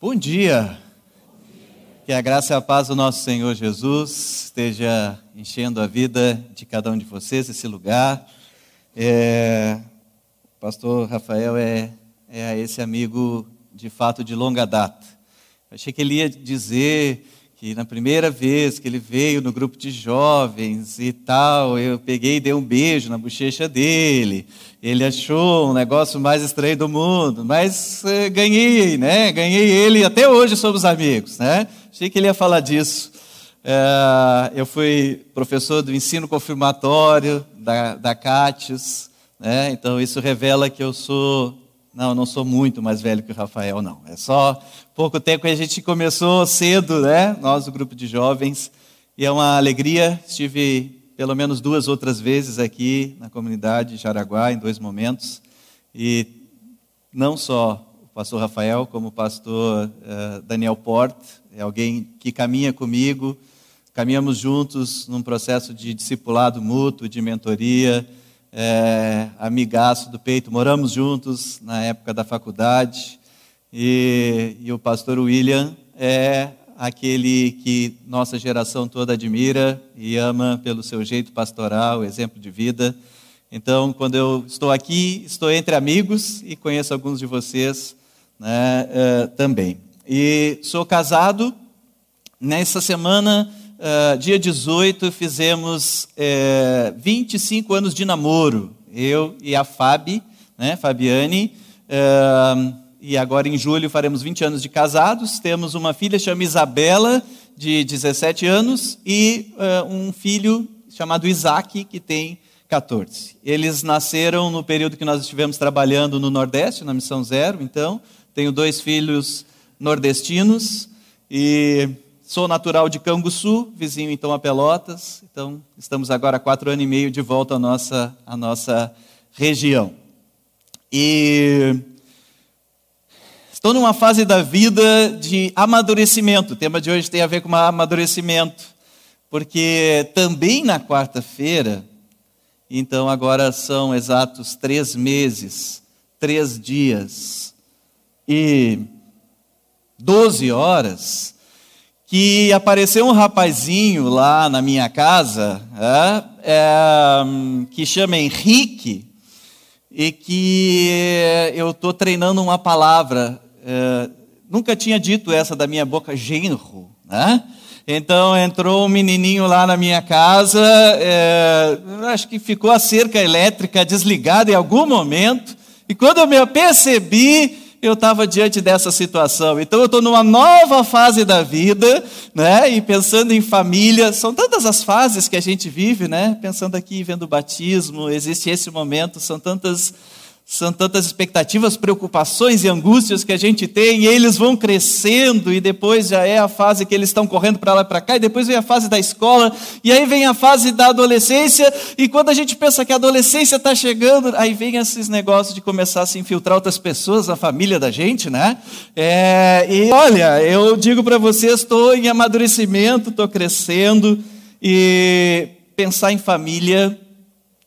Bom dia. Que a graça e a paz do nosso Senhor Jesus esteja enchendo a vida de cada um de vocês, esse lugar. É, o pastor Rafael é, é esse amigo de fato de longa data. Achei que ele ia dizer que na primeira vez que ele veio no grupo de jovens e tal, eu peguei e dei um beijo na bochecha dele. Ele achou um negócio mais estranho do mundo, mas eh, ganhei, né? Ganhei ele, até hoje somos amigos, né? Achei que ele ia falar disso. É, eu fui professor do ensino confirmatório da, da Cátios, né? Então isso revela que eu sou não, não sou muito mais velho que o Rafael, não. É só pouco tempo que a gente começou cedo, né? Nós, o grupo de jovens. E é uma alegria. Estive pelo menos duas outras vezes aqui na comunidade de Jaraguá, em dois momentos. E não só o pastor Rafael, como o pastor uh, Daniel Port, é alguém que caminha comigo. Caminhamos juntos num processo de discipulado mútuo, de mentoria é, amigaço do peito, moramos juntos na época da faculdade, e, e o pastor William é aquele que nossa geração toda admira e ama pelo seu jeito pastoral, exemplo de vida. Então, quando eu estou aqui, estou entre amigos e conheço alguns de vocês né, é, também. E sou casado. Nessa semana uh, dia 18, fizemos é, 25 anos de namoro, eu e a Fabi, né, Fabiane. Uh, e agora em julho faremos 20 anos de casados. Temos uma filha chamada Isabela, de 17 anos, e uh, um filho chamado Isaac, que tem 14. Eles nasceram no período que nós estivemos trabalhando no Nordeste, na Missão Zero, então. Tenho dois filhos nordestinos e Sou natural de Canguçu, vizinho então a Pelotas. Então, estamos agora há quatro anos e meio de volta à nossa, à nossa região. E estou numa fase da vida de amadurecimento. O tema de hoje tem a ver com amadurecimento. Porque também na quarta-feira, então agora são exatos três meses, três dias e doze horas que apareceu um rapazinho lá na minha casa, é, é, que chama Henrique, e que eu estou treinando uma palavra. É, nunca tinha dito essa da minha boca, genro. Né? Então entrou um menininho lá na minha casa, é, acho que ficou a cerca elétrica desligada em algum momento, e quando eu me apercebi, eu estava diante dessa situação. Então eu estou numa nova fase da vida, né? E pensando em família, são tantas as fases que a gente vive, né? Pensando aqui, vendo o batismo, existe esse momento, são tantas são tantas expectativas, preocupações e angústias que a gente tem, e eles vão crescendo, e depois já é a fase que eles estão correndo para lá e para cá, e depois vem a fase da escola, e aí vem a fase da adolescência, e quando a gente pensa que a adolescência está chegando, aí vem esses negócios de começar a se infiltrar outras pessoas, a família da gente, né? É, e olha, eu digo para vocês, estou em amadurecimento, estou crescendo, e pensar em família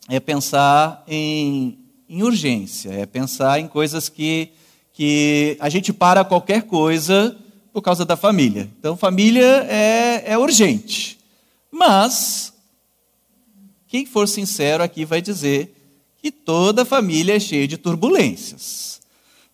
é pensar em em urgência, é pensar em coisas que, que a gente para qualquer coisa por causa da família. Então, família é, é urgente. Mas, quem for sincero aqui vai dizer que toda família é cheia de turbulências.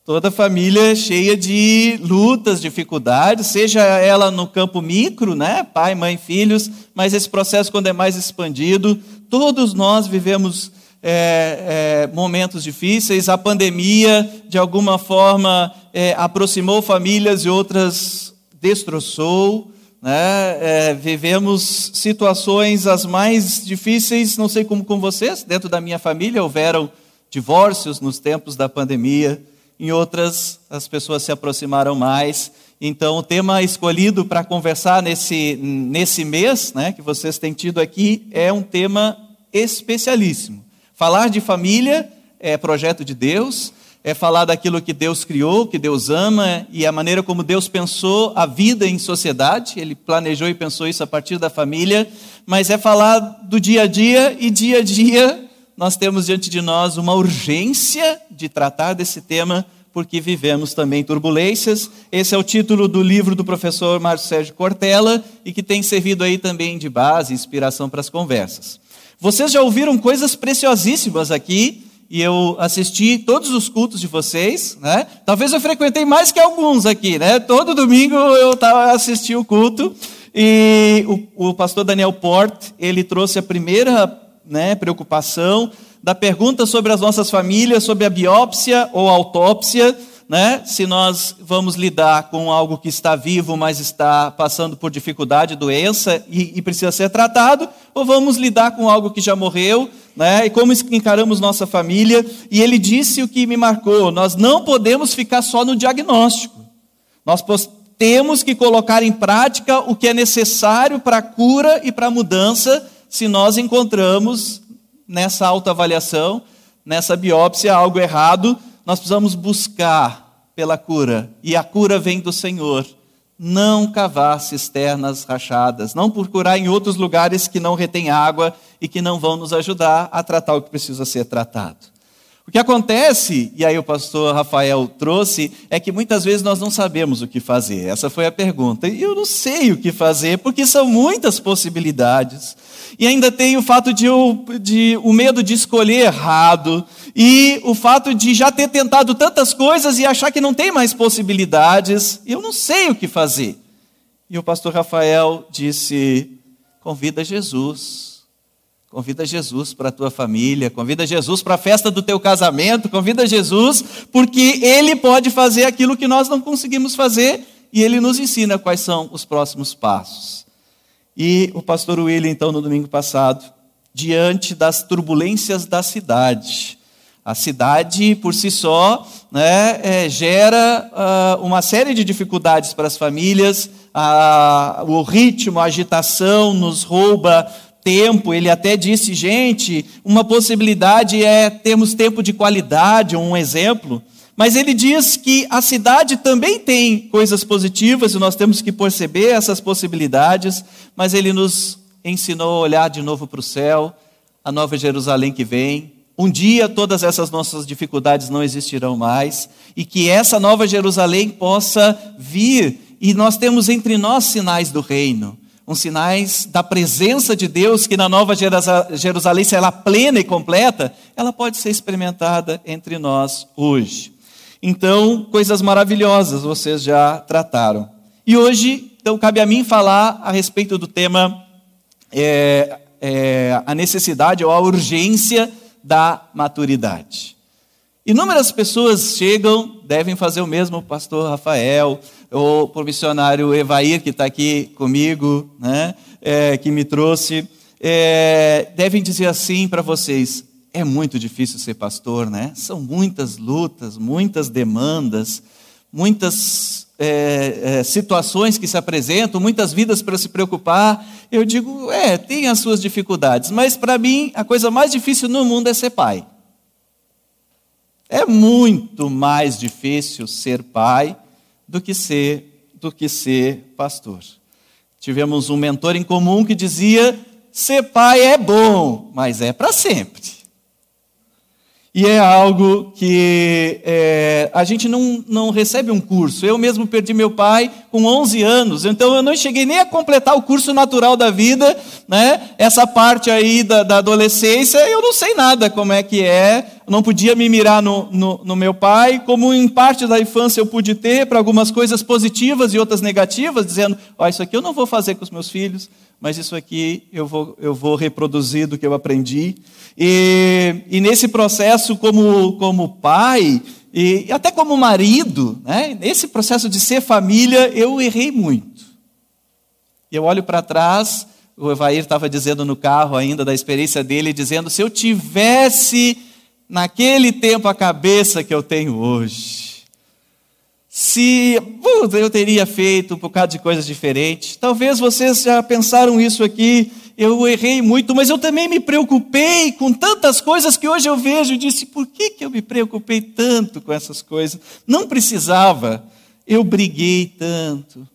Toda família é cheia de lutas, dificuldades, seja ela no campo micro, né? pai, mãe, filhos, mas esse processo, quando é mais expandido, todos nós vivemos é, é, momentos difíceis, a pandemia, de alguma forma, é, aproximou famílias e outras destroçou. Né? É, vivemos situações as mais difíceis, não sei como com vocês, dentro da minha família houveram divórcios nos tempos da pandemia, em outras as pessoas se aproximaram mais. Então, o tema escolhido para conversar nesse, nesse mês, né, que vocês têm tido aqui, é um tema especialíssimo. Falar de família é projeto de Deus, é falar daquilo que Deus criou, que Deus ama e a maneira como Deus pensou a vida em sociedade. Ele planejou e pensou isso a partir da família, mas é falar do dia a dia e dia a dia nós temos diante de nós uma urgência de tratar desse tema porque vivemos também turbulências. Esse é o título do livro do professor Márcio Sérgio Cortella e que tem servido aí também de base, inspiração para as conversas. Vocês já ouviram coisas preciosíssimas aqui e eu assisti todos os cultos de vocês, né? Talvez eu frequentei mais que alguns aqui, né? Todo domingo eu estava assistindo o culto e o, o, pastor Daniel Port ele trouxe a primeira né, preocupação da pergunta sobre as nossas famílias, sobre a biópsia ou autópsia, né? Se nós vamos lidar com algo que está vivo, mas está passando por dificuldade, doença e, e precisa ser tratado, ou vamos lidar com algo que já morreu, né? E como encaramos nossa família? E ele disse o que me marcou: nós não podemos ficar só no diagnóstico. Nós temos que colocar em prática o que é necessário para a cura e para a mudança, se nós encontramos nessa autoavaliação, nessa biópsia algo errado, nós precisamos buscar pela cura, e a cura vem do Senhor. Não cavar cisternas rachadas, não procurar em outros lugares que não retêm água e que não vão nos ajudar a tratar o que precisa ser tratado. O que acontece, e aí o pastor Rafael trouxe, é que muitas vezes nós não sabemos o que fazer. Essa foi a pergunta. E eu não sei o que fazer, porque são muitas possibilidades. E ainda tem o fato de, de o medo de escolher errado, e o fato de já ter tentado tantas coisas e achar que não tem mais possibilidades. Eu não sei o que fazer. E o pastor Rafael disse: convida Jesus Convida Jesus para a tua família, convida Jesus para a festa do teu casamento, convida Jesus, porque Ele pode fazer aquilo que nós não conseguimos fazer e Ele nos ensina quais são os próximos passos. E o pastor William, então, no domingo passado, diante das turbulências da cidade, a cidade por si só né, é, gera uh, uma série de dificuldades para as famílias, uh, o ritmo, a agitação nos rouba tempo, ele até disse, gente, uma possibilidade é termos tempo de qualidade, um exemplo. Mas ele diz que a cidade também tem coisas positivas e nós temos que perceber essas possibilidades, mas ele nos ensinou a olhar de novo para o céu, a nova Jerusalém que vem. Um dia todas essas nossas dificuldades não existirão mais e que essa nova Jerusalém possa vir e nós temos entre nós sinais do reino uns sinais da presença de Deus, que na Nova Jerusalém, se ela é plena e completa, ela pode ser experimentada entre nós hoje. Então, coisas maravilhosas vocês já trataram. E hoje, então, cabe a mim falar a respeito do tema é, é, a necessidade ou a urgência da maturidade. Inúmeras pessoas chegam, devem fazer o mesmo, pastor Rafael, ou o missionário Evair, que está aqui comigo, né, é, que me trouxe, é, devem dizer assim para vocês: é muito difícil ser pastor, né? São muitas lutas, muitas demandas, muitas é, é, situações que se apresentam, muitas vidas para se preocupar. Eu digo, é, tem as suas dificuldades, mas para mim a coisa mais difícil no mundo é ser pai. É muito mais difícil ser pai do que ser do que ser pastor. Tivemos um mentor em comum que dizia: ser pai é bom, mas é para sempre. E é algo que é, a gente não, não recebe um curso. Eu mesmo perdi meu pai com 11 anos, então eu não cheguei nem a completar o curso natural da vida, né? essa parte aí da, da adolescência, eu não sei nada como é que é, não podia me mirar no, no, no, meu pai, como em parte da infância eu pude ter, para algumas coisas positivas e outras negativas, dizendo: Ó, oh, isso aqui eu não vou fazer com os meus filhos, mas isso aqui eu vou, eu vou reproduzir do que eu aprendi. E, e nesse processo, como, como pai, e até como marido, né, nesse processo de ser família, eu errei muito. E eu olho para trás, o Evair estava dizendo no carro ainda da experiência dele, dizendo: se eu tivesse naquele tempo a cabeça que eu tenho hoje. Se eu teria feito um bocado de coisas diferentes, talvez vocês já pensaram isso aqui, eu errei muito, mas eu também me preocupei com tantas coisas que hoje eu vejo e disse: por que, que eu me preocupei tanto com essas coisas? Não precisava, eu briguei tanto.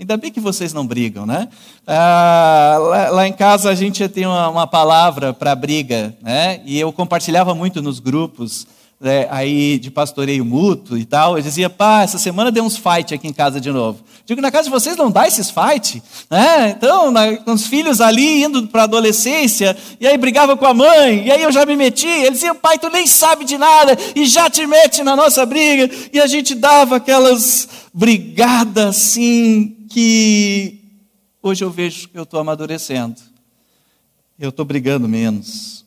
Ainda bem que vocês não brigam, né? Ah, lá, em casa a gente tem uma, uma palavra para briga, né? E eu compartilhava muito nos grupos é, aí de pastoreio mútuo e tal, eu dizia, pá, essa semana deu uns fight aqui em casa de novo. Digo, na casa de vocês não dá esses fight? Né? Então, na, com os filhos ali indo para adolescência, e aí brigava com a mãe, e aí eu já me meti, eles diziam, pai, tu nem sabe de nada, e já te mete na nossa briga, e a gente dava aquelas brigadas assim, que hoje eu vejo que eu estou amadurecendo. Eu estou brigando menos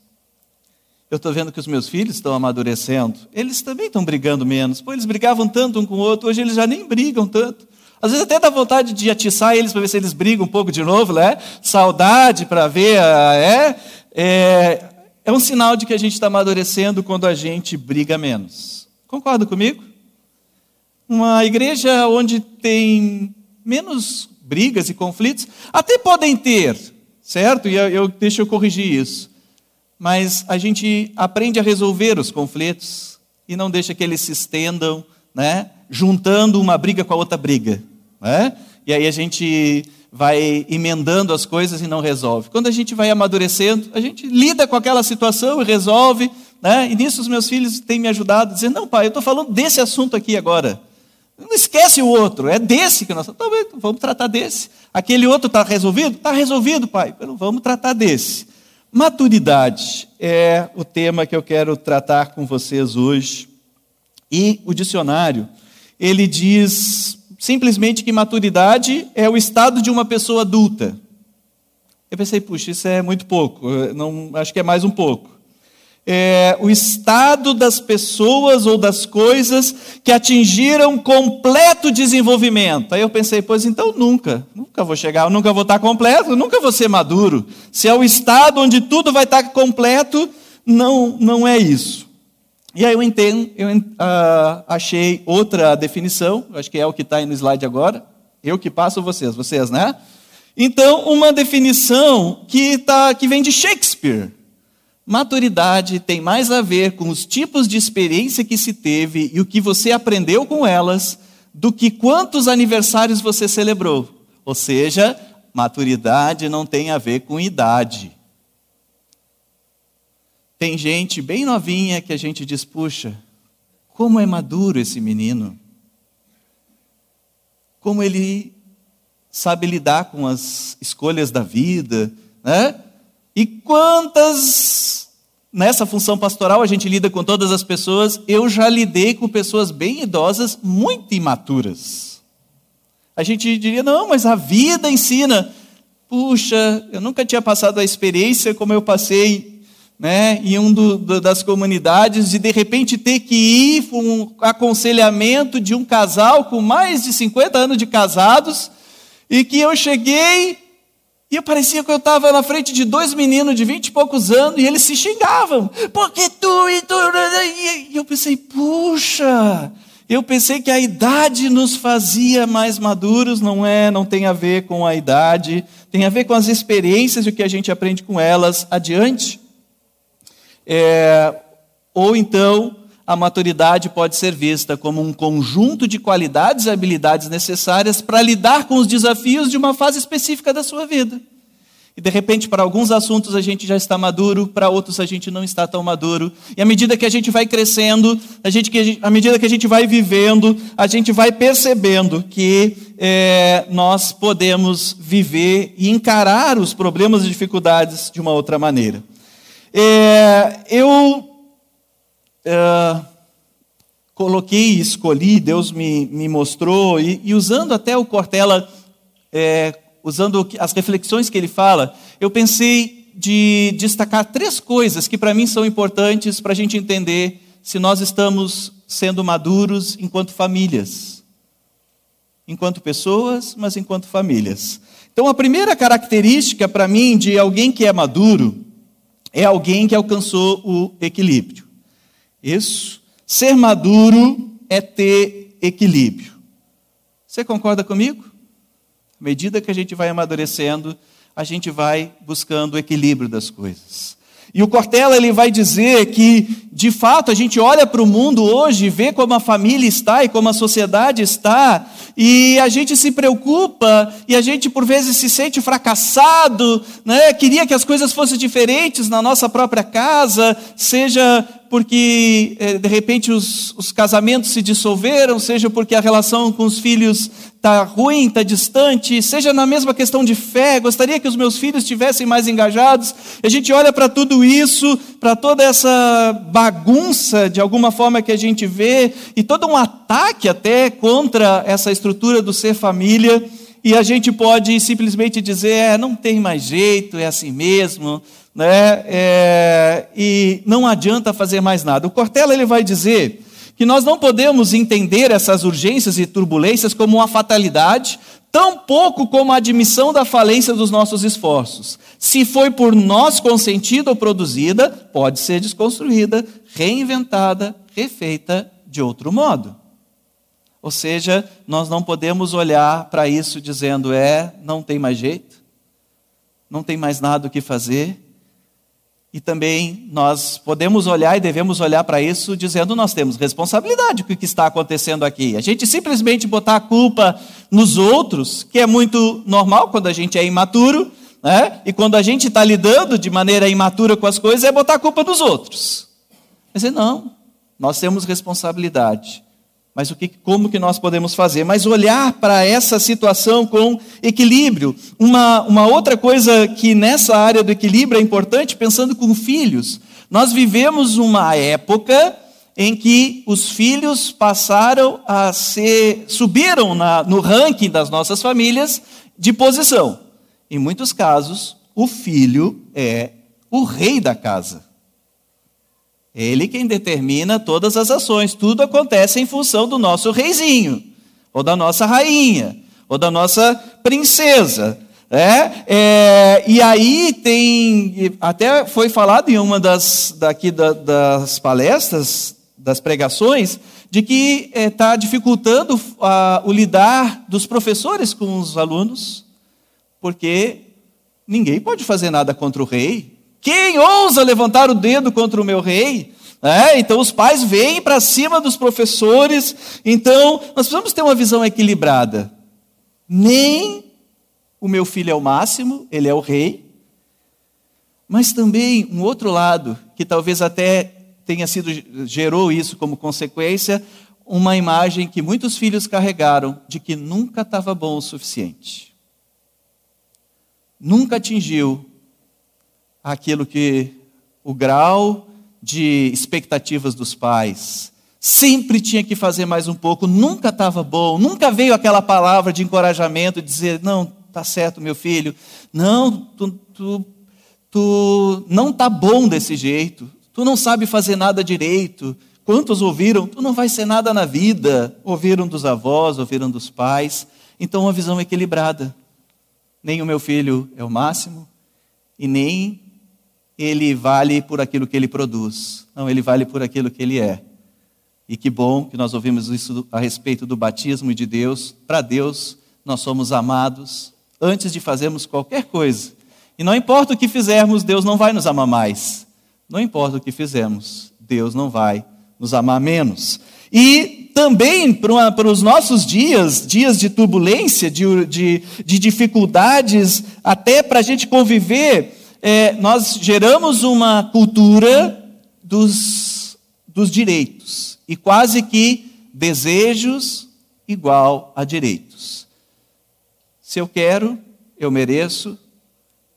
eu estou vendo que os meus filhos estão amadurecendo, eles também estão brigando menos. Pô, eles brigavam tanto um com o outro, hoje eles já nem brigam tanto. Às vezes até dá vontade de atiçar eles para ver se eles brigam um pouco de novo, né? Saudade para ver, é, é, é um sinal de que a gente está amadurecendo quando a gente briga menos. Concorda comigo? Uma igreja onde tem menos brigas e conflitos, até podem ter, certo? E eu, eu deixa eu corrigir isso mas a gente aprende a resolver os conflitos e não deixa que eles se estendam, né? juntando uma briga com a outra briga. Né? E aí a gente vai emendando as coisas e não resolve. Quando a gente vai amadurecendo, a gente lida com aquela situação e resolve. Né? E nisso os meus filhos têm me ajudado dizer: não, pai, eu estou falando desse assunto aqui agora. Não esquece o outro, é desse que nós estamos. Vamos tratar desse. Aquele outro está resolvido? Está resolvido, pai. Então, vamos tratar desse. Maturidade é o tema que eu quero tratar com vocês hoje. E o dicionário, ele diz simplesmente que maturidade é o estado de uma pessoa adulta. Eu pensei, puxa, isso é muito pouco, não, acho que é mais um pouco é, o estado das pessoas ou das coisas que atingiram completo desenvolvimento. Aí eu pensei, pois então nunca, nunca vou chegar, nunca vou estar completo, nunca vou ser maduro. Se é o estado onde tudo vai estar completo, não, não é isso. E aí eu entendo, eu uh, achei outra definição, acho que é o que está aí no slide agora. Eu que passo vocês, vocês, né? Então, uma definição que, tá, que vem de Shakespeare. Maturidade tem mais a ver com os tipos de experiência que se teve e o que você aprendeu com elas do que quantos aniversários você celebrou. Ou seja, maturidade não tem a ver com idade. Tem gente bem novinha que a gente diz: puxa, como é maduro esse menino. Como ele sabe lidar com as escolhas da vida, né? E quantas, nessa função pastoral, a gente lida com todas as pessoas, eu já lidei com pessoas bem idosas, muito imaturas. A gente diria, não, mas a vida ensina. Puxa, eu nunca tinha passado a experiência como eu passei né, em um do, do, das comunidades, de de repente ter que ir para um aconselhamento de um casal com mais de 50 anos de casados, e que eu cheguei e parecia que eu estava na frente de dois meninos de vinte e poucos anos e eles se xingavam. Porque tu e tu. E eu pensei, puxa, eu pensei que a idade nos fazia mais maduros, não é? Não tem a ver com a idade, tem a ver com as experiências e o que a gente aprende com elas adiante. É, ou então, a maturidade pode ser vista como um conjunto de qualidades e habilidades necessárias para lidar com os desafios de uma fase específica da sua vida. E de repente, para alguns assuntos a gente já está maduro, para outros a gente não está tão maduro. E à medida que a gente vai crescendo, a gente, à medida que a gente vai vivendo, a gente vai percebendo que é, nós podemos viver e encarar os problemas e dificuldades de uma outra maneira. É, eu é, coloquei, escolhi, Deus me, me mostrou, e, e usando até o Cortella, é, usando as reflexões que ele fala, eu pensei de destacar três coisas que para mim são importantes para a gente entender se nós estamos sendo maduros enquanto famílias. Enquanto pessoas, mas enquanto famílias. Então, a primeira característica para mim de alguém que é maduro é alguém que alcançou o equilíbrio. Isso. Ser maduro é ter equilíbrio. Você concorda comigo? À medida que a gente vai amadurecendo, a gente vai buscando o equilíbrio das coisas. E o Cortella ele vai dizer que, de fato, a gente olha para o mundo hoje, vê como a família está e como a sociedade está, e a gente se preocupa e a gente por vezes se sente fracassado, né? Queria que as coisas fossem diferentes na nossa própria casa, seja porque eh, de repente os, os casamentos se dissolveram, seja porque a relação com os filhos está ruim, está distante, seja na mesma questão de fé, gostaria que os meus filhos estivessem mais engajados. A gente olha para tudo isso, para toda essa bagunça de alguma forma que a gente vê, e todo um ataque até contra essa estrutura do ser família, e a gente pode simplesmente dizer: é, não tem mais jeito, é assim mesmo né? É, e não adianta fazer mais nada. O Cortella ele vai dizer que nós não podemos entender essas urgências e turbulências como uma fatalidade, tão pouco como a admissão da falência dos nossos esforços. Se foi por nós consentida ou produzida, pode ser desconstruída, reinventada, refeita de outro modo. Ou seja, nós não podemos olhar para isso dizendo, é, não tem mais jeito, não tem mais nada o que fazer, e também nós podemos olhar e devemos olhar para isso dizendo nós temos responsabilidade com o que está acontecendo aqui. A gente simplesmente botar a culpa nos outros, que é muito normal quando a gente é imaturo, né? e quando a gente está lidando de maneira imatura com as coisas, é botar a culpa nos outros. Mas não, nós temos responsabilidade. Mas o que, como que nós podemos fazer? Mas olhar para essa situação com equilíbrio. Uma, uma outra coisa que nessa área do equilíbrio é importante, pensando com filhos. Nós vivemos uma época em que os filhos passaram a ser, subiram na, no ranking das nossas famílias de posição. Em muitos casos, o filho é o rei da casa. Ele quem determina todas as ações. Tudo acontece em função do nosso reizinho, ou da nossa rainha, ou da nossa princesa. É, é, e aí tem, até foi falado em uma das, daqui da, das palestras, das pregações, de que está é, dificultando a, o lidar dos professores com os alunos, porque ninguém pode fazer nada contra o rei, quem ousa levantar o dedo contra o meu rei? É, então os pais vêm para cima dos professores. Então nós precisamos ter uma visão equilibrada. Nem o meu filho é o máximo, ele é o rei. Mas também um outro lado, que talvez até tenha sido, gerou isso como consequência, uma imagem que muitos filhos carregaram de que nunca estava bom o suficiente. Nunca atingiu aquilo que o grau de expectativas dos pais. Sempre tinha que fazer mais um pouco, nunca estava bom, nunca veio aquela palavra de encorajamento, dizer: não, tá certo, meu filho, não, tu, tu, tu não tá bom desse jeito, tu não sabe fazer nada direito. Quantos ouviram? Tu não vai ser nada na vida. Ouviram dos avós, ouviram dos pais. Então, uma visão equilibrada. Nem o meu filho é o máximo, e nem ele vale por aquilo que ele produz. Não, ele vale por aquilo que ele é. E que bom que nós ouvimos isso a respeito do batismo de Deus. Para Deus, nós somos amados antes de fazermos qualquer coisa. E não importa o que fizermos, Deus não vai nos amar mais. Não importa o que fizermos, Deus não vai nos amar menos. E também para os nossos dias, dias de turbulência, de, de, de dificuldades, até para a gente conviver é, nós geramos uma cultura dos, dos direitos e quase que desejos igual a direitos. Se eu quero, eu mereço,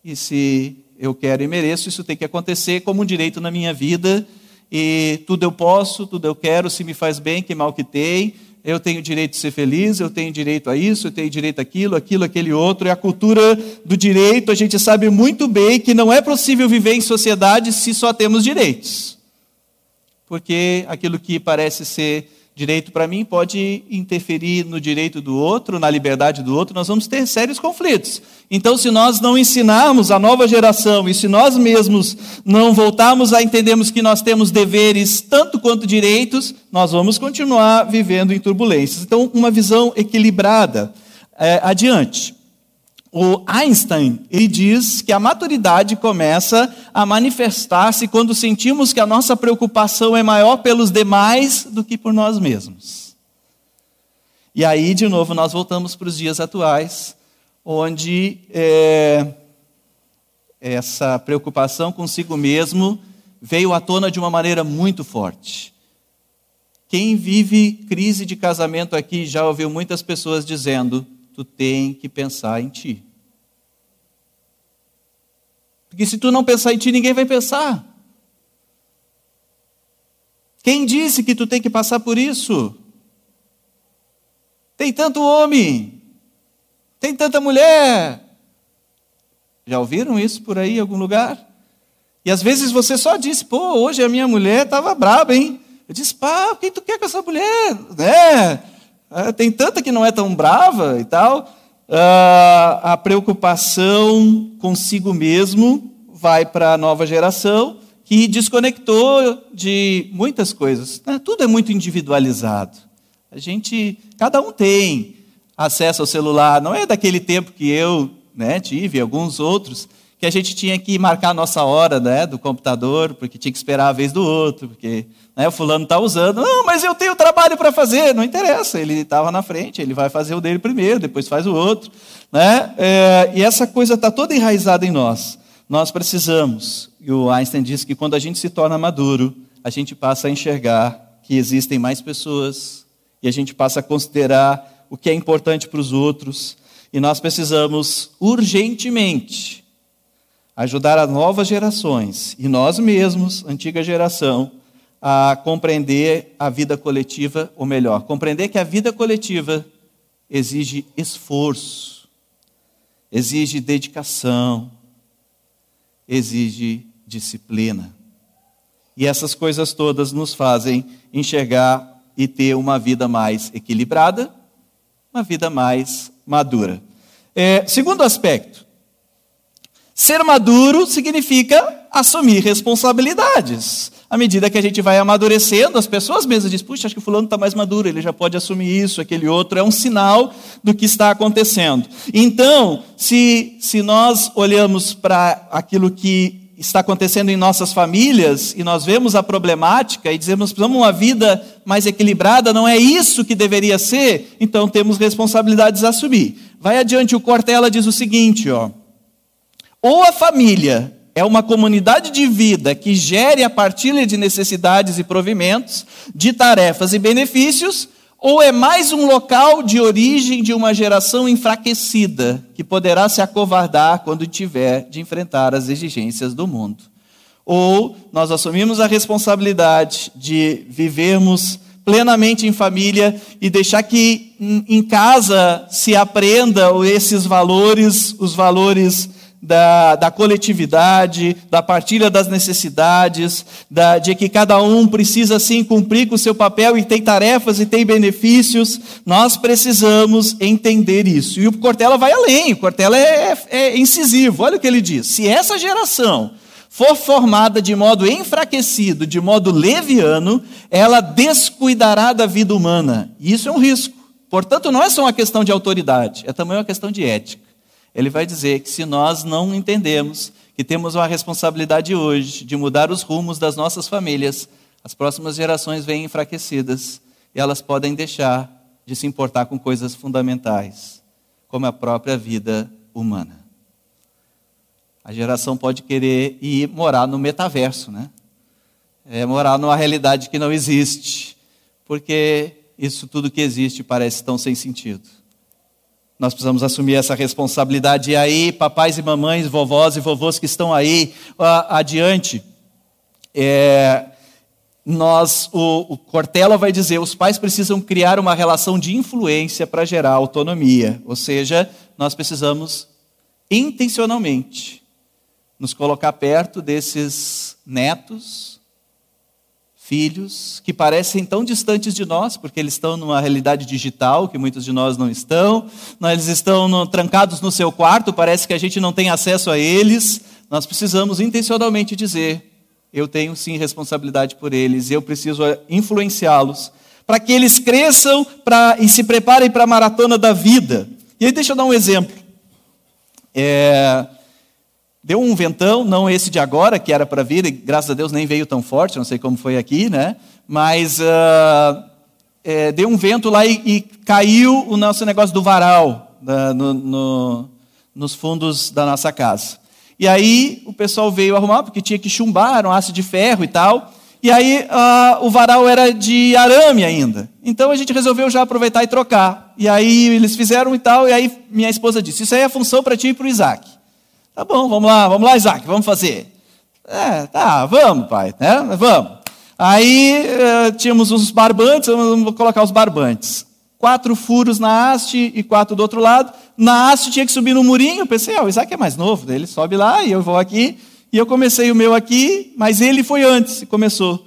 e se eu quero e mereço, isso tem que acontecer como um direito na minha vida, e tudo eu posso, tudo eu quero, se me faz bem, que mal que tem, eu tenho direito de ser feliz, eu tenho direito a isso, eu tenho direito àquilo, aquilo, aquele outro. E a cultura do direito, a gente sabe muito bem que não é possível viver em sociedade se só temos direitos. Porque aquilo que parece ser direito para mim pode interferir no direito do outro, na liberdade do outro, nós vamos ter sérios conflitos. Então, se nós não ensinarmos a nova geração e se nós mesmos não voltarmos a entendermos que nós temos deveres tanto quanto direitos, nós vamos continuar vivendo em turbulências. Então, uma visão equilibrada. É, adiante. O Einstein ele diz que a maturidade começa a manifestar-se quando sentimos que a nossa preocupação é maior pelos demais do que por nós mesmos. E aí, de novo, nós voltamos para os dias atuais, onde é, essa preocupação consigo mesmo veio à tona de uma maneira muito forte. Quem vive crise de casamento aqui já ouviu muitas pessoas dizendo: tu tem que pensar em ti. Porque se tu não pensar em ti, ninguém vai pensar. Quem disse que tu tem que passar por isso? Tem tanto homem, tem tanta mulher. Já ouviram isso por aí em algum lugar? E às vezes você só disse, pô, hoje a minha mulher estava braba, hein? Eu disse, pá, o que tu quer com essa mulher? Né? Ah, tem tanta que não é tão brava e tal. Uh, a preocupação consigo mesmo vai para a nova geração que desconectou de muitas coisas. Né? Tudo é muito individualizado. A gente, cada um tem acesso ao celular. Não é daquele tempo que eu né, tive, alguns outros, que a gente tinha que marcar a nossa hora né, do computador, porque tinha que esperar a vez do outro, porque né, o fulano está usando. Não, mas eu tenho trabalho para fazer. Não interessa, ele estava na frente, ele vai fazer o dele primeiro, depois faz o outro. Né? É, e essa coisa está toda enraizada em nós. Nós precisamos, e o Einstein disse que quando a gente se torna maduro, a gente passa a enxergar que existem mais pessoas, e a gente passa a considerar o que é importante para os outros, e nós precisamos urgentemente ajudar as novas gerações e nós mesmos, antiga geração, a compreender a vida coletiva, ou melhor, compreender que a vida coletiva exige esforço, exige dedicação, exige disciplina. E essas coisas todas nos fazem enxergar e ter uma vida mais equilibrada, uma vida mais madura. É, segundo aspecto, Ser maduro significa assumir responsabilidades. À medida que a gente vai amadurecendo, as pessoas mesmas dizem: puxa, acho que fulano está mais maduro, ele já pode assumir isso, aquele outro. É um sinal do que está acontecendo. Então, se, se nós olhamos para aquilo que está acontecendo em nossas famílias e nós vemos a problemática e dizemos precisamos uma vida mais equilibrada, não é isso que deveria ser, então temos responsabilidades a assumir. Vai adiante, o Cortella diz o seguinte, ó. Ou a família é uma comunidade de vida que gere a partilha de necessidades e provimentos, de tarefas e benefícios, ou é mais um local de origem de uma geração enfraquecida, que poderá se acovardar quando tiver de enfrentar as exigências do mundo. Ou nós assumimos a responsabilidade de vivermos plenamente em família e deixar que em casa se aprenda esses valores, os valores da, da coletividade, da partilha das necessidades, da, de que cada um precisa sim cumprir com o seu papel e tem tarefas e tem benefícios, nós precisamos entender isso. E o Cortella vai além, o Cortella é, é, é incisivo, olha o que ele diz: se essa geração for formada de modo enfraquecido, de modo leviano, ela descuidará da vida humana. E isso é um risco. Portanto, não é só uma questão de autoridade, é também uma questão de ética ele vai dizer que se nós não entendemos que temos uma responsabilidade hoje de mudar os rumos das nossas famílias, as próximas gerações vêm enfraquecidas e elas podem deixar de se importar com coisas fundamentais, como a própria vida humana. A geração pode querer ir morar no metaverso, né? É morar numa realidade que não existe, porque isso tudo que existe parece tão sem sentido. Nós precisamos assumir essa responsabilidade. E aí, papais e mamães, vovós e vovôs que estão aí adiante, é, nós, o, o Cortella vai dizer, os pais precisam criar uma relação de influência para gerar autonomia. Ou seja, nós precisamos intencionalmente nos colocar perto desses netos, filhos que parecem tão distantes de nós, porque eles estão numa realidade digital que muitos de nós não estão, eles estão no, trancados no seu quarto, parece que a gente não tem acesso a eles. Nós precisamos intencionalmente dizer: eu tenho sim responsabilidade por eles, eu preciso influenciá-los para que eles cresçam pra, e se preparem para a maratona da vida. E aí, deixa eu dar um exemplo. É, Deu um ventão, não esse de agora, que era para vir, e graças a Deus nem veio tão forte, não sei como foi aqui, né? Mas uh, é, deu um vento lá e, e, caiu o nosso negócio do varal no, no, nos fundos da nossa casa. E aí o pessoal veio arrumar, porque tinha que chumbar, era um aço de ferro e tal. E aí uh, o varal era de arame ainda. Então a gente resolveu já aproveitar e trocar. E aí eles fizeram e tal. E aí minha esposa disse: Isso aí é função para ti e para o Isaac. Tá bom, vamos lá, vamos lá, Isaac, vamos fazer. É, tá, vamos, pai, né? Vamos. Aí uh, tínhamos os barbantes, vamos colocar os barbantes. Quatro furos na haste e quatro do outro lado. Na haste tinha que subir no murinho. Eu pensei, ah, o Isaac é mais novo, ele sobe lá e eu vou aqui. E eu comecei o meu aqui, mas ele foi antes, começou.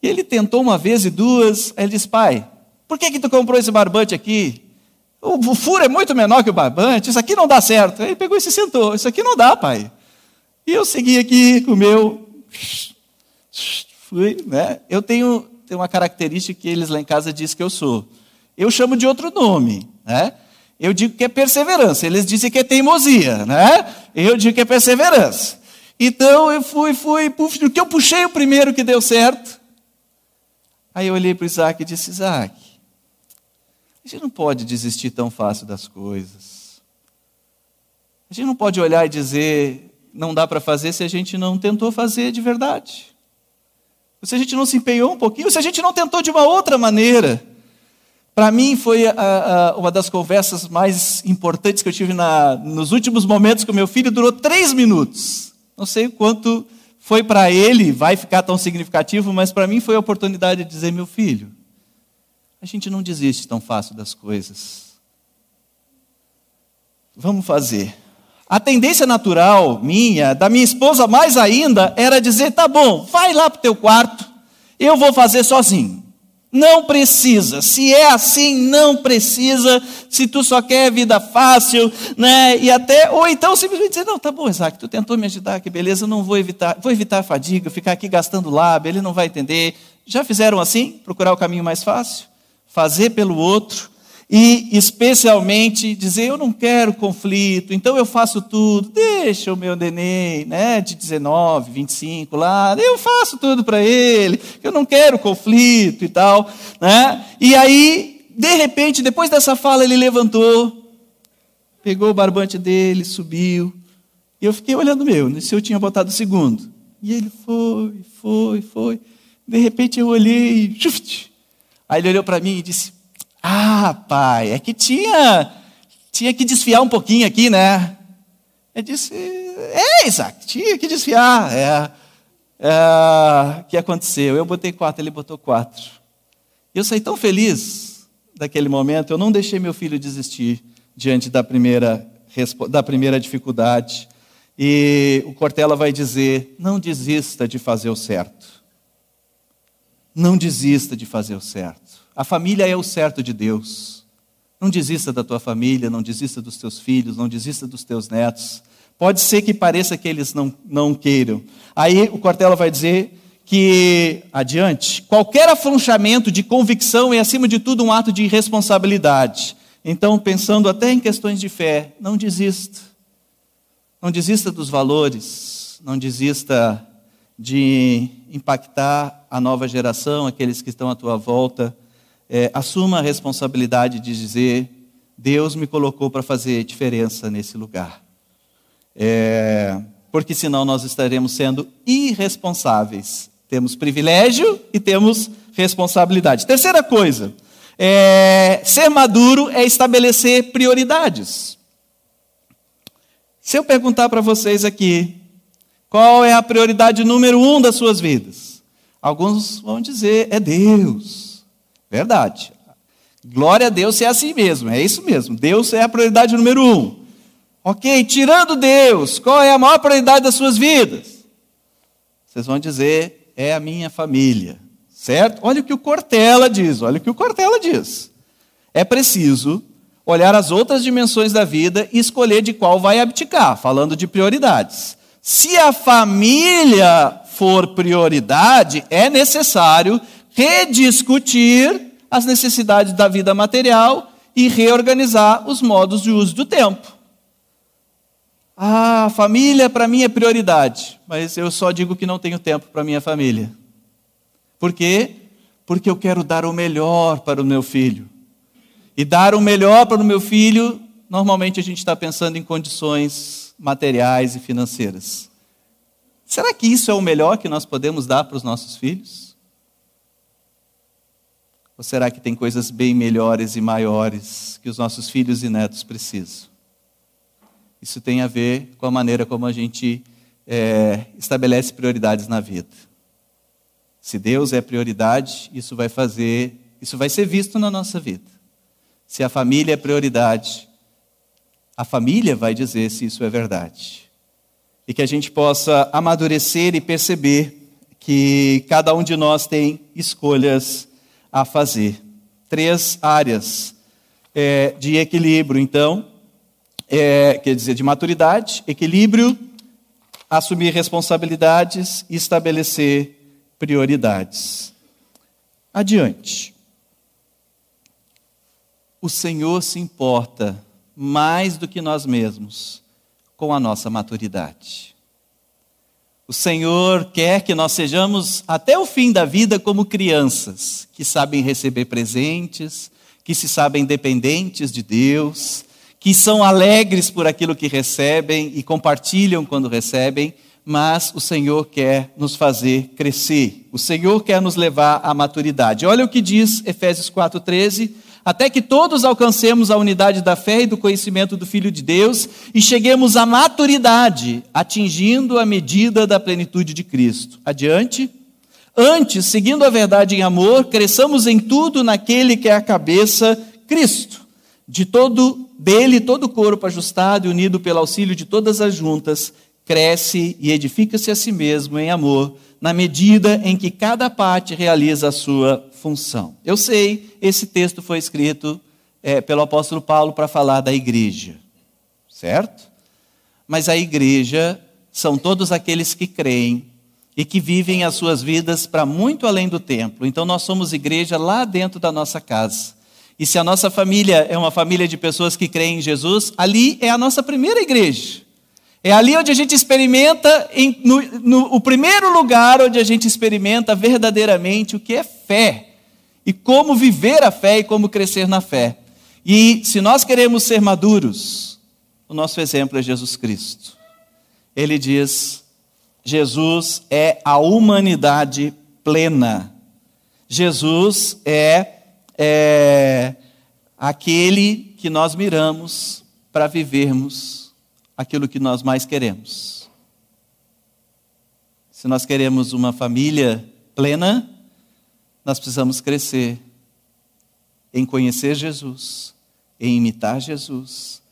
E ele tentou uma vez e duas, aí ele disse, pai, por que que tu comprou esse barbante aqui? O, furo é muito menor que o barbante, isso aqui não dá certo. Aí ele pegou e se sentou, isso aqui não dá, pai. E eu segui aqui com o meu... Fui, né? Eu tenho, tenho uma característica que eles lá em casa dizem que eu sou. Eu chamo de outro nome, né? Eu digo que é perseverança, eles dizem que é teimosia, né? Eu digo que é perseverança. Então eu fui, fui, puf, que eu puxei o primeiro que deu certo. Aí eu olhei para o Isaac e disse: Isaac, a gente não pode desistir tão fácil das coisas. A gente não pode olhar e dizer, não dá para fazer se a gente não tentou fazer de verdade. Se a gente não se empenhou um pouquinho, se a gente não tentou de uma outra maneira. Para mim, foi a, a, uma das conversas mais importantes que eu tive na, nos últimos momentos com meu filho, durou três minutos. Não sei o quanto foi para ele, vai ficar tão significativo, mas para mim foi a oportunidade de dizer: meu filho, a gente não desiste tão fácil das coisas. Vamos fazer. A tendência natural minha, da minha esposa mais ainda, era dizer: tá bom, vai lá para o teu quarto, eu vou fazer sozinho. Não precisa. Se é assim, não precisa. Se tu só quer vida fácil, né? E até ou então simplesmente dizer: "Não, tá bom, Isaac, tu tentou me ajudar, que beleza, não vou evitar, vou evitar a fadiga, ficar aqui gastando lábio, ele não vai entender". Já fizeram assim? Procurar o caminho mais fácil? Fazer pelo outro e especialmente dizer eu não quero conflito, então eu faço tudo, deixa o meu neném, né, de 19, 25 lá, eu faço tudo para ele, eu não quero conflito e tal, né? E aí, de repente, depois dessa fala ele levantou, pegou o barbante dele, subiu, e eu fiquei olhando meu, se eu tinha botado o segundo. E ele foi, foi, foi. De repente eu olhei, aí ele olhou para mim e disse: ah, pai, é que tinha, tinha que desfiar um pouquinho aqui, né? Eu disse, é, Isaac, tinha que desfiar. É, é, o que aconteceu? Eu botei quatro, ele botou quatro. Eu saí tão feliz daquele momento, eu não deixei meu filho desistir diante da primeira, da primeira dificuldade. E o Cortella vai dizer: não desista de fazer o certo. Não desista de fazer o certo. A família é o certo de Deus. Não desista da tua família, não desista dos teus filhos, não desista dos teus netos. Pode ser que pareça que eles não, não queiram. Aí o Cortella vai dizer que, adiante, qualquer afrouxamento de convicção é, acima de tudo, um ato de irresponsabilidade. Então, pensando até em questões de fé, não desista. Não desista dos valores, não desista de impactar a nova geração, aqueles que estão à tua volta é, assuma a responsabilidade de dizer: Deus me colocou para fazer diferença nesse lugar. É, porque senão nós estaremos sendo irresponsáveis. Temos privilégio e temos responsabilidade. Terceira coisa, é, ser maduro é estabelecer prioridades. Se eu perguntar para vocês aqui, qual é a prioridade número um das suas vidas? Alguns vão dizer, é Deus. Verdade. Glória a Deus é assim mesmo, é isso mesmo. Deus é a prioridade número um. Ok, tirando Deus, qual é a maior prioridade das suas vidas? Vocês vão dizer, é a minha família. Certo? Olha o que o Cortella diz, olha o que o Cortella diz. É preciso olhar as outras dimensões da vida e escolher de qual vai abdicar, falando de prioridades. Se a família for prioridade, é necessário rediscutir as necessidades da vida material e reorganizar os modos de uso do tempo. Ah, família para mim é prioridade, mas eu só digo que não tenho tempo para minha família. Por quê? Porque eu quero dar o melhor para o meu filho. E dar o melhor para o meu filho normalmente a gente está pensando em condições materiais e financeiras. Será que isso é o melhor que nós podemos dar para os nossos filhos? Ou será que tem coisas bem melhores e maiores que os nossos filhos e netos precisam? Isso tem a ver com a maneira como a gente é, estabelece prioridades na vida. Se Deus é prioridade, isso vai fazer, isso vai ser visto na nossa vida. Se a família é prioridade, a família vai dizer se isso é verdade. E que a gente possa amadurecer e perceber que cada um de nós tem escolhas a fazer. Três áreas é, de equilíbrio, então, é, quer dizer, de maturidade, equilíbrio, assumir responsabilidades e estabelecer prioridades. Adiante. O Senhor se importa mais do que nós mesmos com a nossa maturidade. O Senhor quer que nós sejamos até o fim da vida como crianças, que sabem receber presentes, que se sabem dependentes de Deus, que são alegres por aquilo que recebem e compartilham quando recebem, mas o Senhor quer nos fazer crescer. O Senhor quer nos levar à maturidade. Olha o que diz Efésios 4:13, até que todos alcancemos a unidade da fé e do conhecimento do Filho de Deus e cheguemos à maturidade, atingindo a medida da plenitude de Cristo. Adiante. Antes, seguindo a verdade em amor, cresçamos em tudo naquele que é a cabeça, Cristo. De todo dele todo o corpo ajustado e unido pelo auxílio de todas as juntas cresce e edifica-se a si mesmo em amor, na medida em que cada parte realiza a sua função. Eu sei, esse texto foi escrito é, pelo apóstolo Paulo para falar da igreja, certo? Mas a igreja são todos aqueles que creem e que vivem as suas vidas para muito além do templo. Então nós somos igreja lá dentro da nossa casa. E se a nossa família é uma família de pessoas que creem em Jesus, ali é a nossa primeira igreja. É ali onde a gente experimenta, em, no, no, o primeiro lugar onde a gente experimenta verdadeiramente o que é fé. E como viver a fé e como crescer na fé. E se nós queremos ser maduros, o nosso exemplo é Jesus Cristo. Ele diz: Jesus é a humanidade plena. Jesus é é aquele que nós miramos para vivermos aquilo que nós mais queremos. Se nós queremos uma família plena, nós precisamos crescer em conhecer Jesus, em imitar Jesus,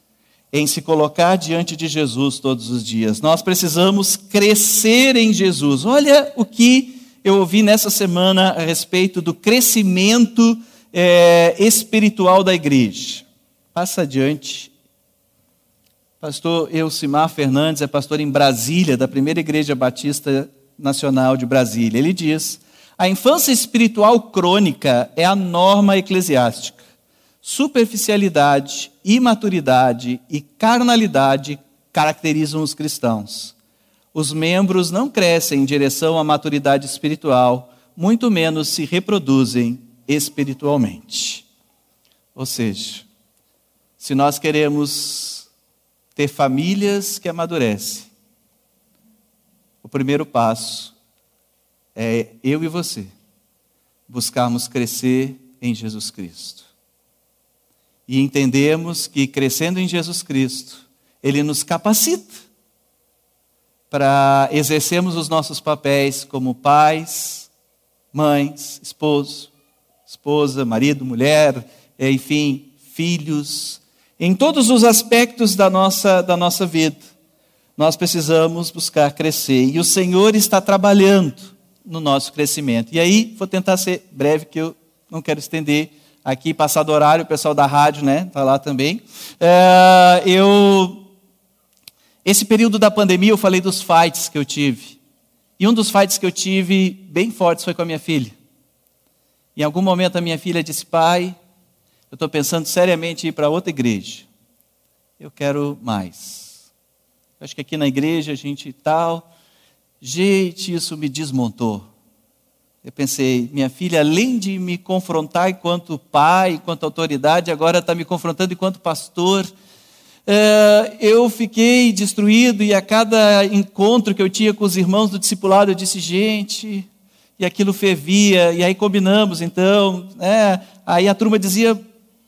em se colocar diante de Jesus todos os dias. Nós precisamos crescer em Jesus. Olha o que eu ouvi nessa semana a respeito do crescimento é, espiritual da igreja. Passa adiante. Pastor Elcimar Fernandes é pastor em Brasília, da primeira Igreja Batista Nacional de Brasília. Ele diz: a infância espiritual crônica é a norma eclesiástica. Superficialidade, imaturidade e carnalidade caracterizam os cristãos. Os membros não crescem em direção à maturidade espiritual, muito menos se reproduzem espiritualmente. Ou seja, se nós queremos ter famílias que amadurecem, o primeiro passo é eu e você buscarmos crescer em Jesus Cristo. E entendemos que crescendo em Jesus Cristo, Ele nos capacita para exercermos os nossos papéis como pais, mães, esposo, esposa, marido, mulher, é, enfim, filhos, em todos os aspectos da nossa, da nossa vida. Nós precisamos buscar crescer e o Senhor está trabalhando no nosso crescimento. E aí, vou tentar ser breve, que eu não quero estender aqui, passado horário, o pessoal da rádio, né, está lá também. É, eu, esse período da pandemia, eu falei dos fights que eu tive. E um dos fights que eu tive bem fortes foi com a minha filha. Em algum momento a minha filha disse: Pai, eu estou pensando seriamente em ir para outra igreja. Eu quero mais. Acho que aqui na igreja a gente tal. Gente, isso me desmontou. Eu pensei, minha filha, além de me confrontar enquanto pai, enquanto autoridade, agora está me confrontando enquanto pastor. é, eu fiquei destruído e a cada encontro que eu tinha com os irmãos do discipulado, eu disse, gente, e aquilo fervia, e aí combinamos, então, né? aí a turma dizia,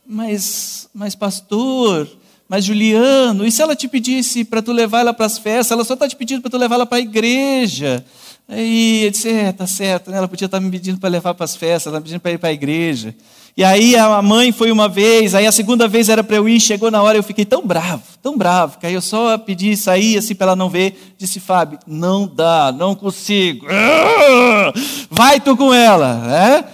mas, mas pastor, mas Juliano, e se ela te pedisse para tu levar ela para as festas, ela só está te pedindo para tu levar ela para a igreja. Aí eu disse, é, tá certo, né? ela podia estar tá me pedindo para levar para as festas, ela tá me pedindo para ir para a igreja. E aí a mãe foi uma vez, aí a segunda vez era para eu ir, chegou na hora eu fiquei tão bravo, tão bravo, que aí eu só pedi sair assim para ela não ver, disse, Fábio, não dá, não consigo, vai tu com ela, né?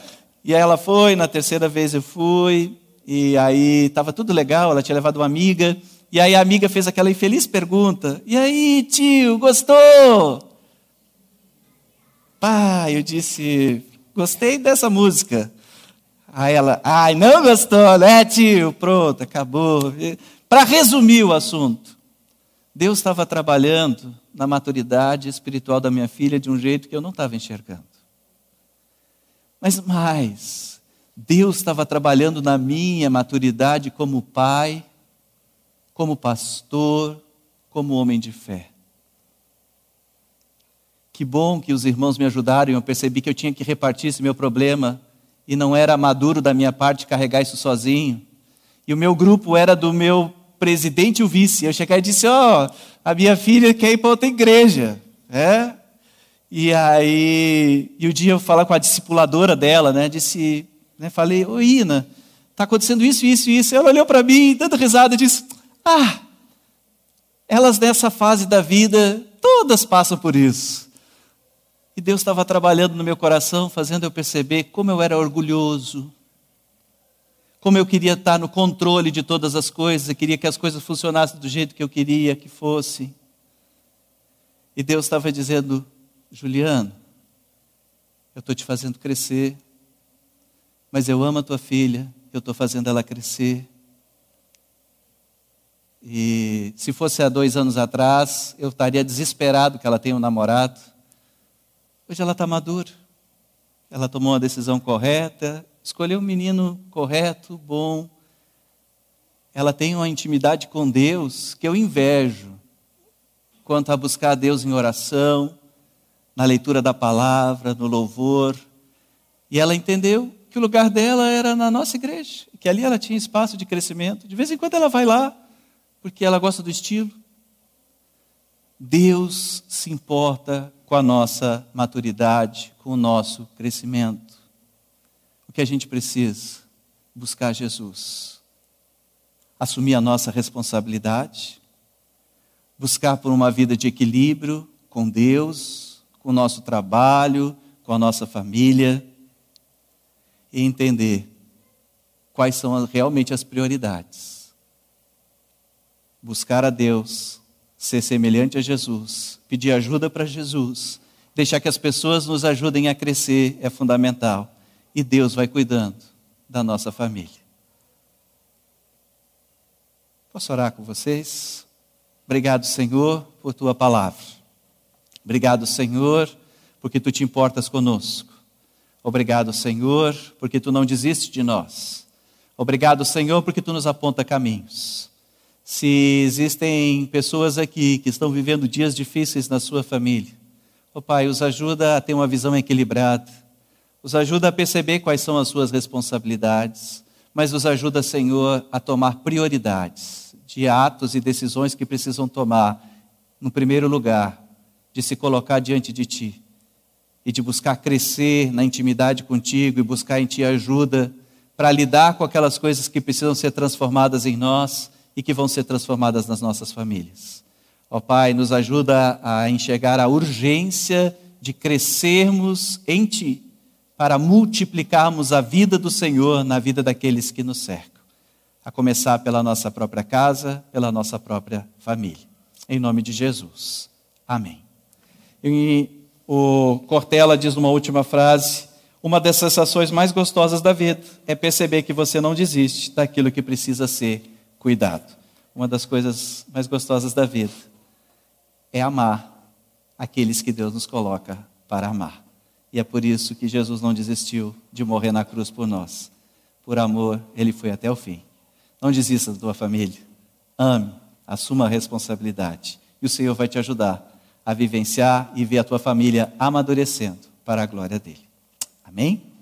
E aí ela foi, na terceira vez eu fui, e aí estava tudo legal, ela tinha levado uma amiga. E aí a amiga fez aquela infeliz pergunta: E aí, tio, gostou? Pá, eu disse: Gostei dessa música. Aí ela: Ai, não gostou, né, tio? Pronto, acabou. Para resumir o assunto, Deus estava trabalhando na maturidade espiritual da minha filha de um jeito que eu não estava enxergando. Mas mais, Deus estava trabalhando na minha maturidade como pai, como pastor, como homem de fé. Que bom que os irmãos me ajudaram, eu percebi que eu tinha que repartir esse meu problema e não era maduro da minha parte carregar isso sozinho. E o meu grupo era do meu presidente e o vice. Eu cheguei e disse: Ó, oh, a minha filha quer ir para outra igreja. É? E aí, e o dia eu falo com a discipuladora dela, né? Disse: né? Falei, ô Ina, está acontecendo isso, isso e isso. Ela olhou para mim, dando risada, e disse: Ah, elas nessa fase da vida, todas passam por isso. E Deus estava trabalhando no meu coração, fazendo eu perceber como eu era orgulhoso, como eu queria estar no controle de todas as coisas, eu queria que as coisas funcionassem do jeito que eu queria que fosse. E Deus estava dizendo, Juliano, eu estou te fazendo crescer, mas eu amo a tua filha, eu estou fazendo ela crescer. E se fosse há dois anos atrás, eu estaria desesperado que ela tenha um namorado. Hoje ela está madura. Ela tomou uma decisão correta, escolheu um menino correto, bom. Ela tem uma intimidade com Deus que eu invejo quanto a buscar Deus em oração, na leitura da palavra, no louvor. E ela entendeu que o lugar dela era na nossa igreja, que ali ela tinha espaço de crescimento. De vez em quando ela vai lá, porque ela gosta do estilo. Deus se importa com a nossa maturidade, com o nosso crescimento. O que a gente precisa? Buscar Jesus. Assumir a nossa responsabilidade, buscar por uma vida de equilíbrio com Deus, com o nosso trabalho, com a nossa família e entender quais são realmente as prioridades. Buscar a Deus, ser semelhante a Jesus, pedir ajuda para Jesus, deixar que as pessoas nos ajudem a crescer é fundamental. E Deus vai cuidando da nossa família. Posso orar com vocês? Obrigado, Senhor, por tua palavra. Obrigado, Senhor, porque tu te importas conosco. Obrigado, Senhor, porque tu não desistes de nós. Obrigado, Senhor, porque tu nos aponta caminhos. Se existem pessoas aqui que estão vivendo dias difíceis na sua família, ó oh, Pai, os ajuda a ter uma visão equilibrada, os ajuda a perceber quais são as suas responsabilidades, mas os ajuda, Senhor, a tomar prioridades de atos e decisões que precisam tomar, no primeiro lugar, de se colocar diante de Ti e de buscar crescer na intimidade contigo e buscar em ti ajuda para lidar com aquelas coisas que precisam ser transformadas em nós e que vão ser transformadas nas nossas famílias. Ó Pai, nos ajuda a enxergar a urgência de crescermos em Ti, para multiplicarmos a vida do Senhor na vida daqueles que nos cercam, a começar pela nossa própria casa, pela nossa própria família. Em nome de Jesus. Amém. E o Cortella diz numa última frase: uma das sensações mais gostosas da vida é perceber que você não desiste daquilo que precisa ser cuidado. Uma das coisas mais gostosas da vida é amar aqueles que Deus nos coloca para amar. E é por isso que Jesus não desistiu de morrer na cruz por nós. Por amor, ele foi até o fim. Não desista da tua família. Ame assuma a responsabilidade. E o Senhor vai te ajudar a vivenciar e ver a tua família amadurecendo para a glória dele. Amém?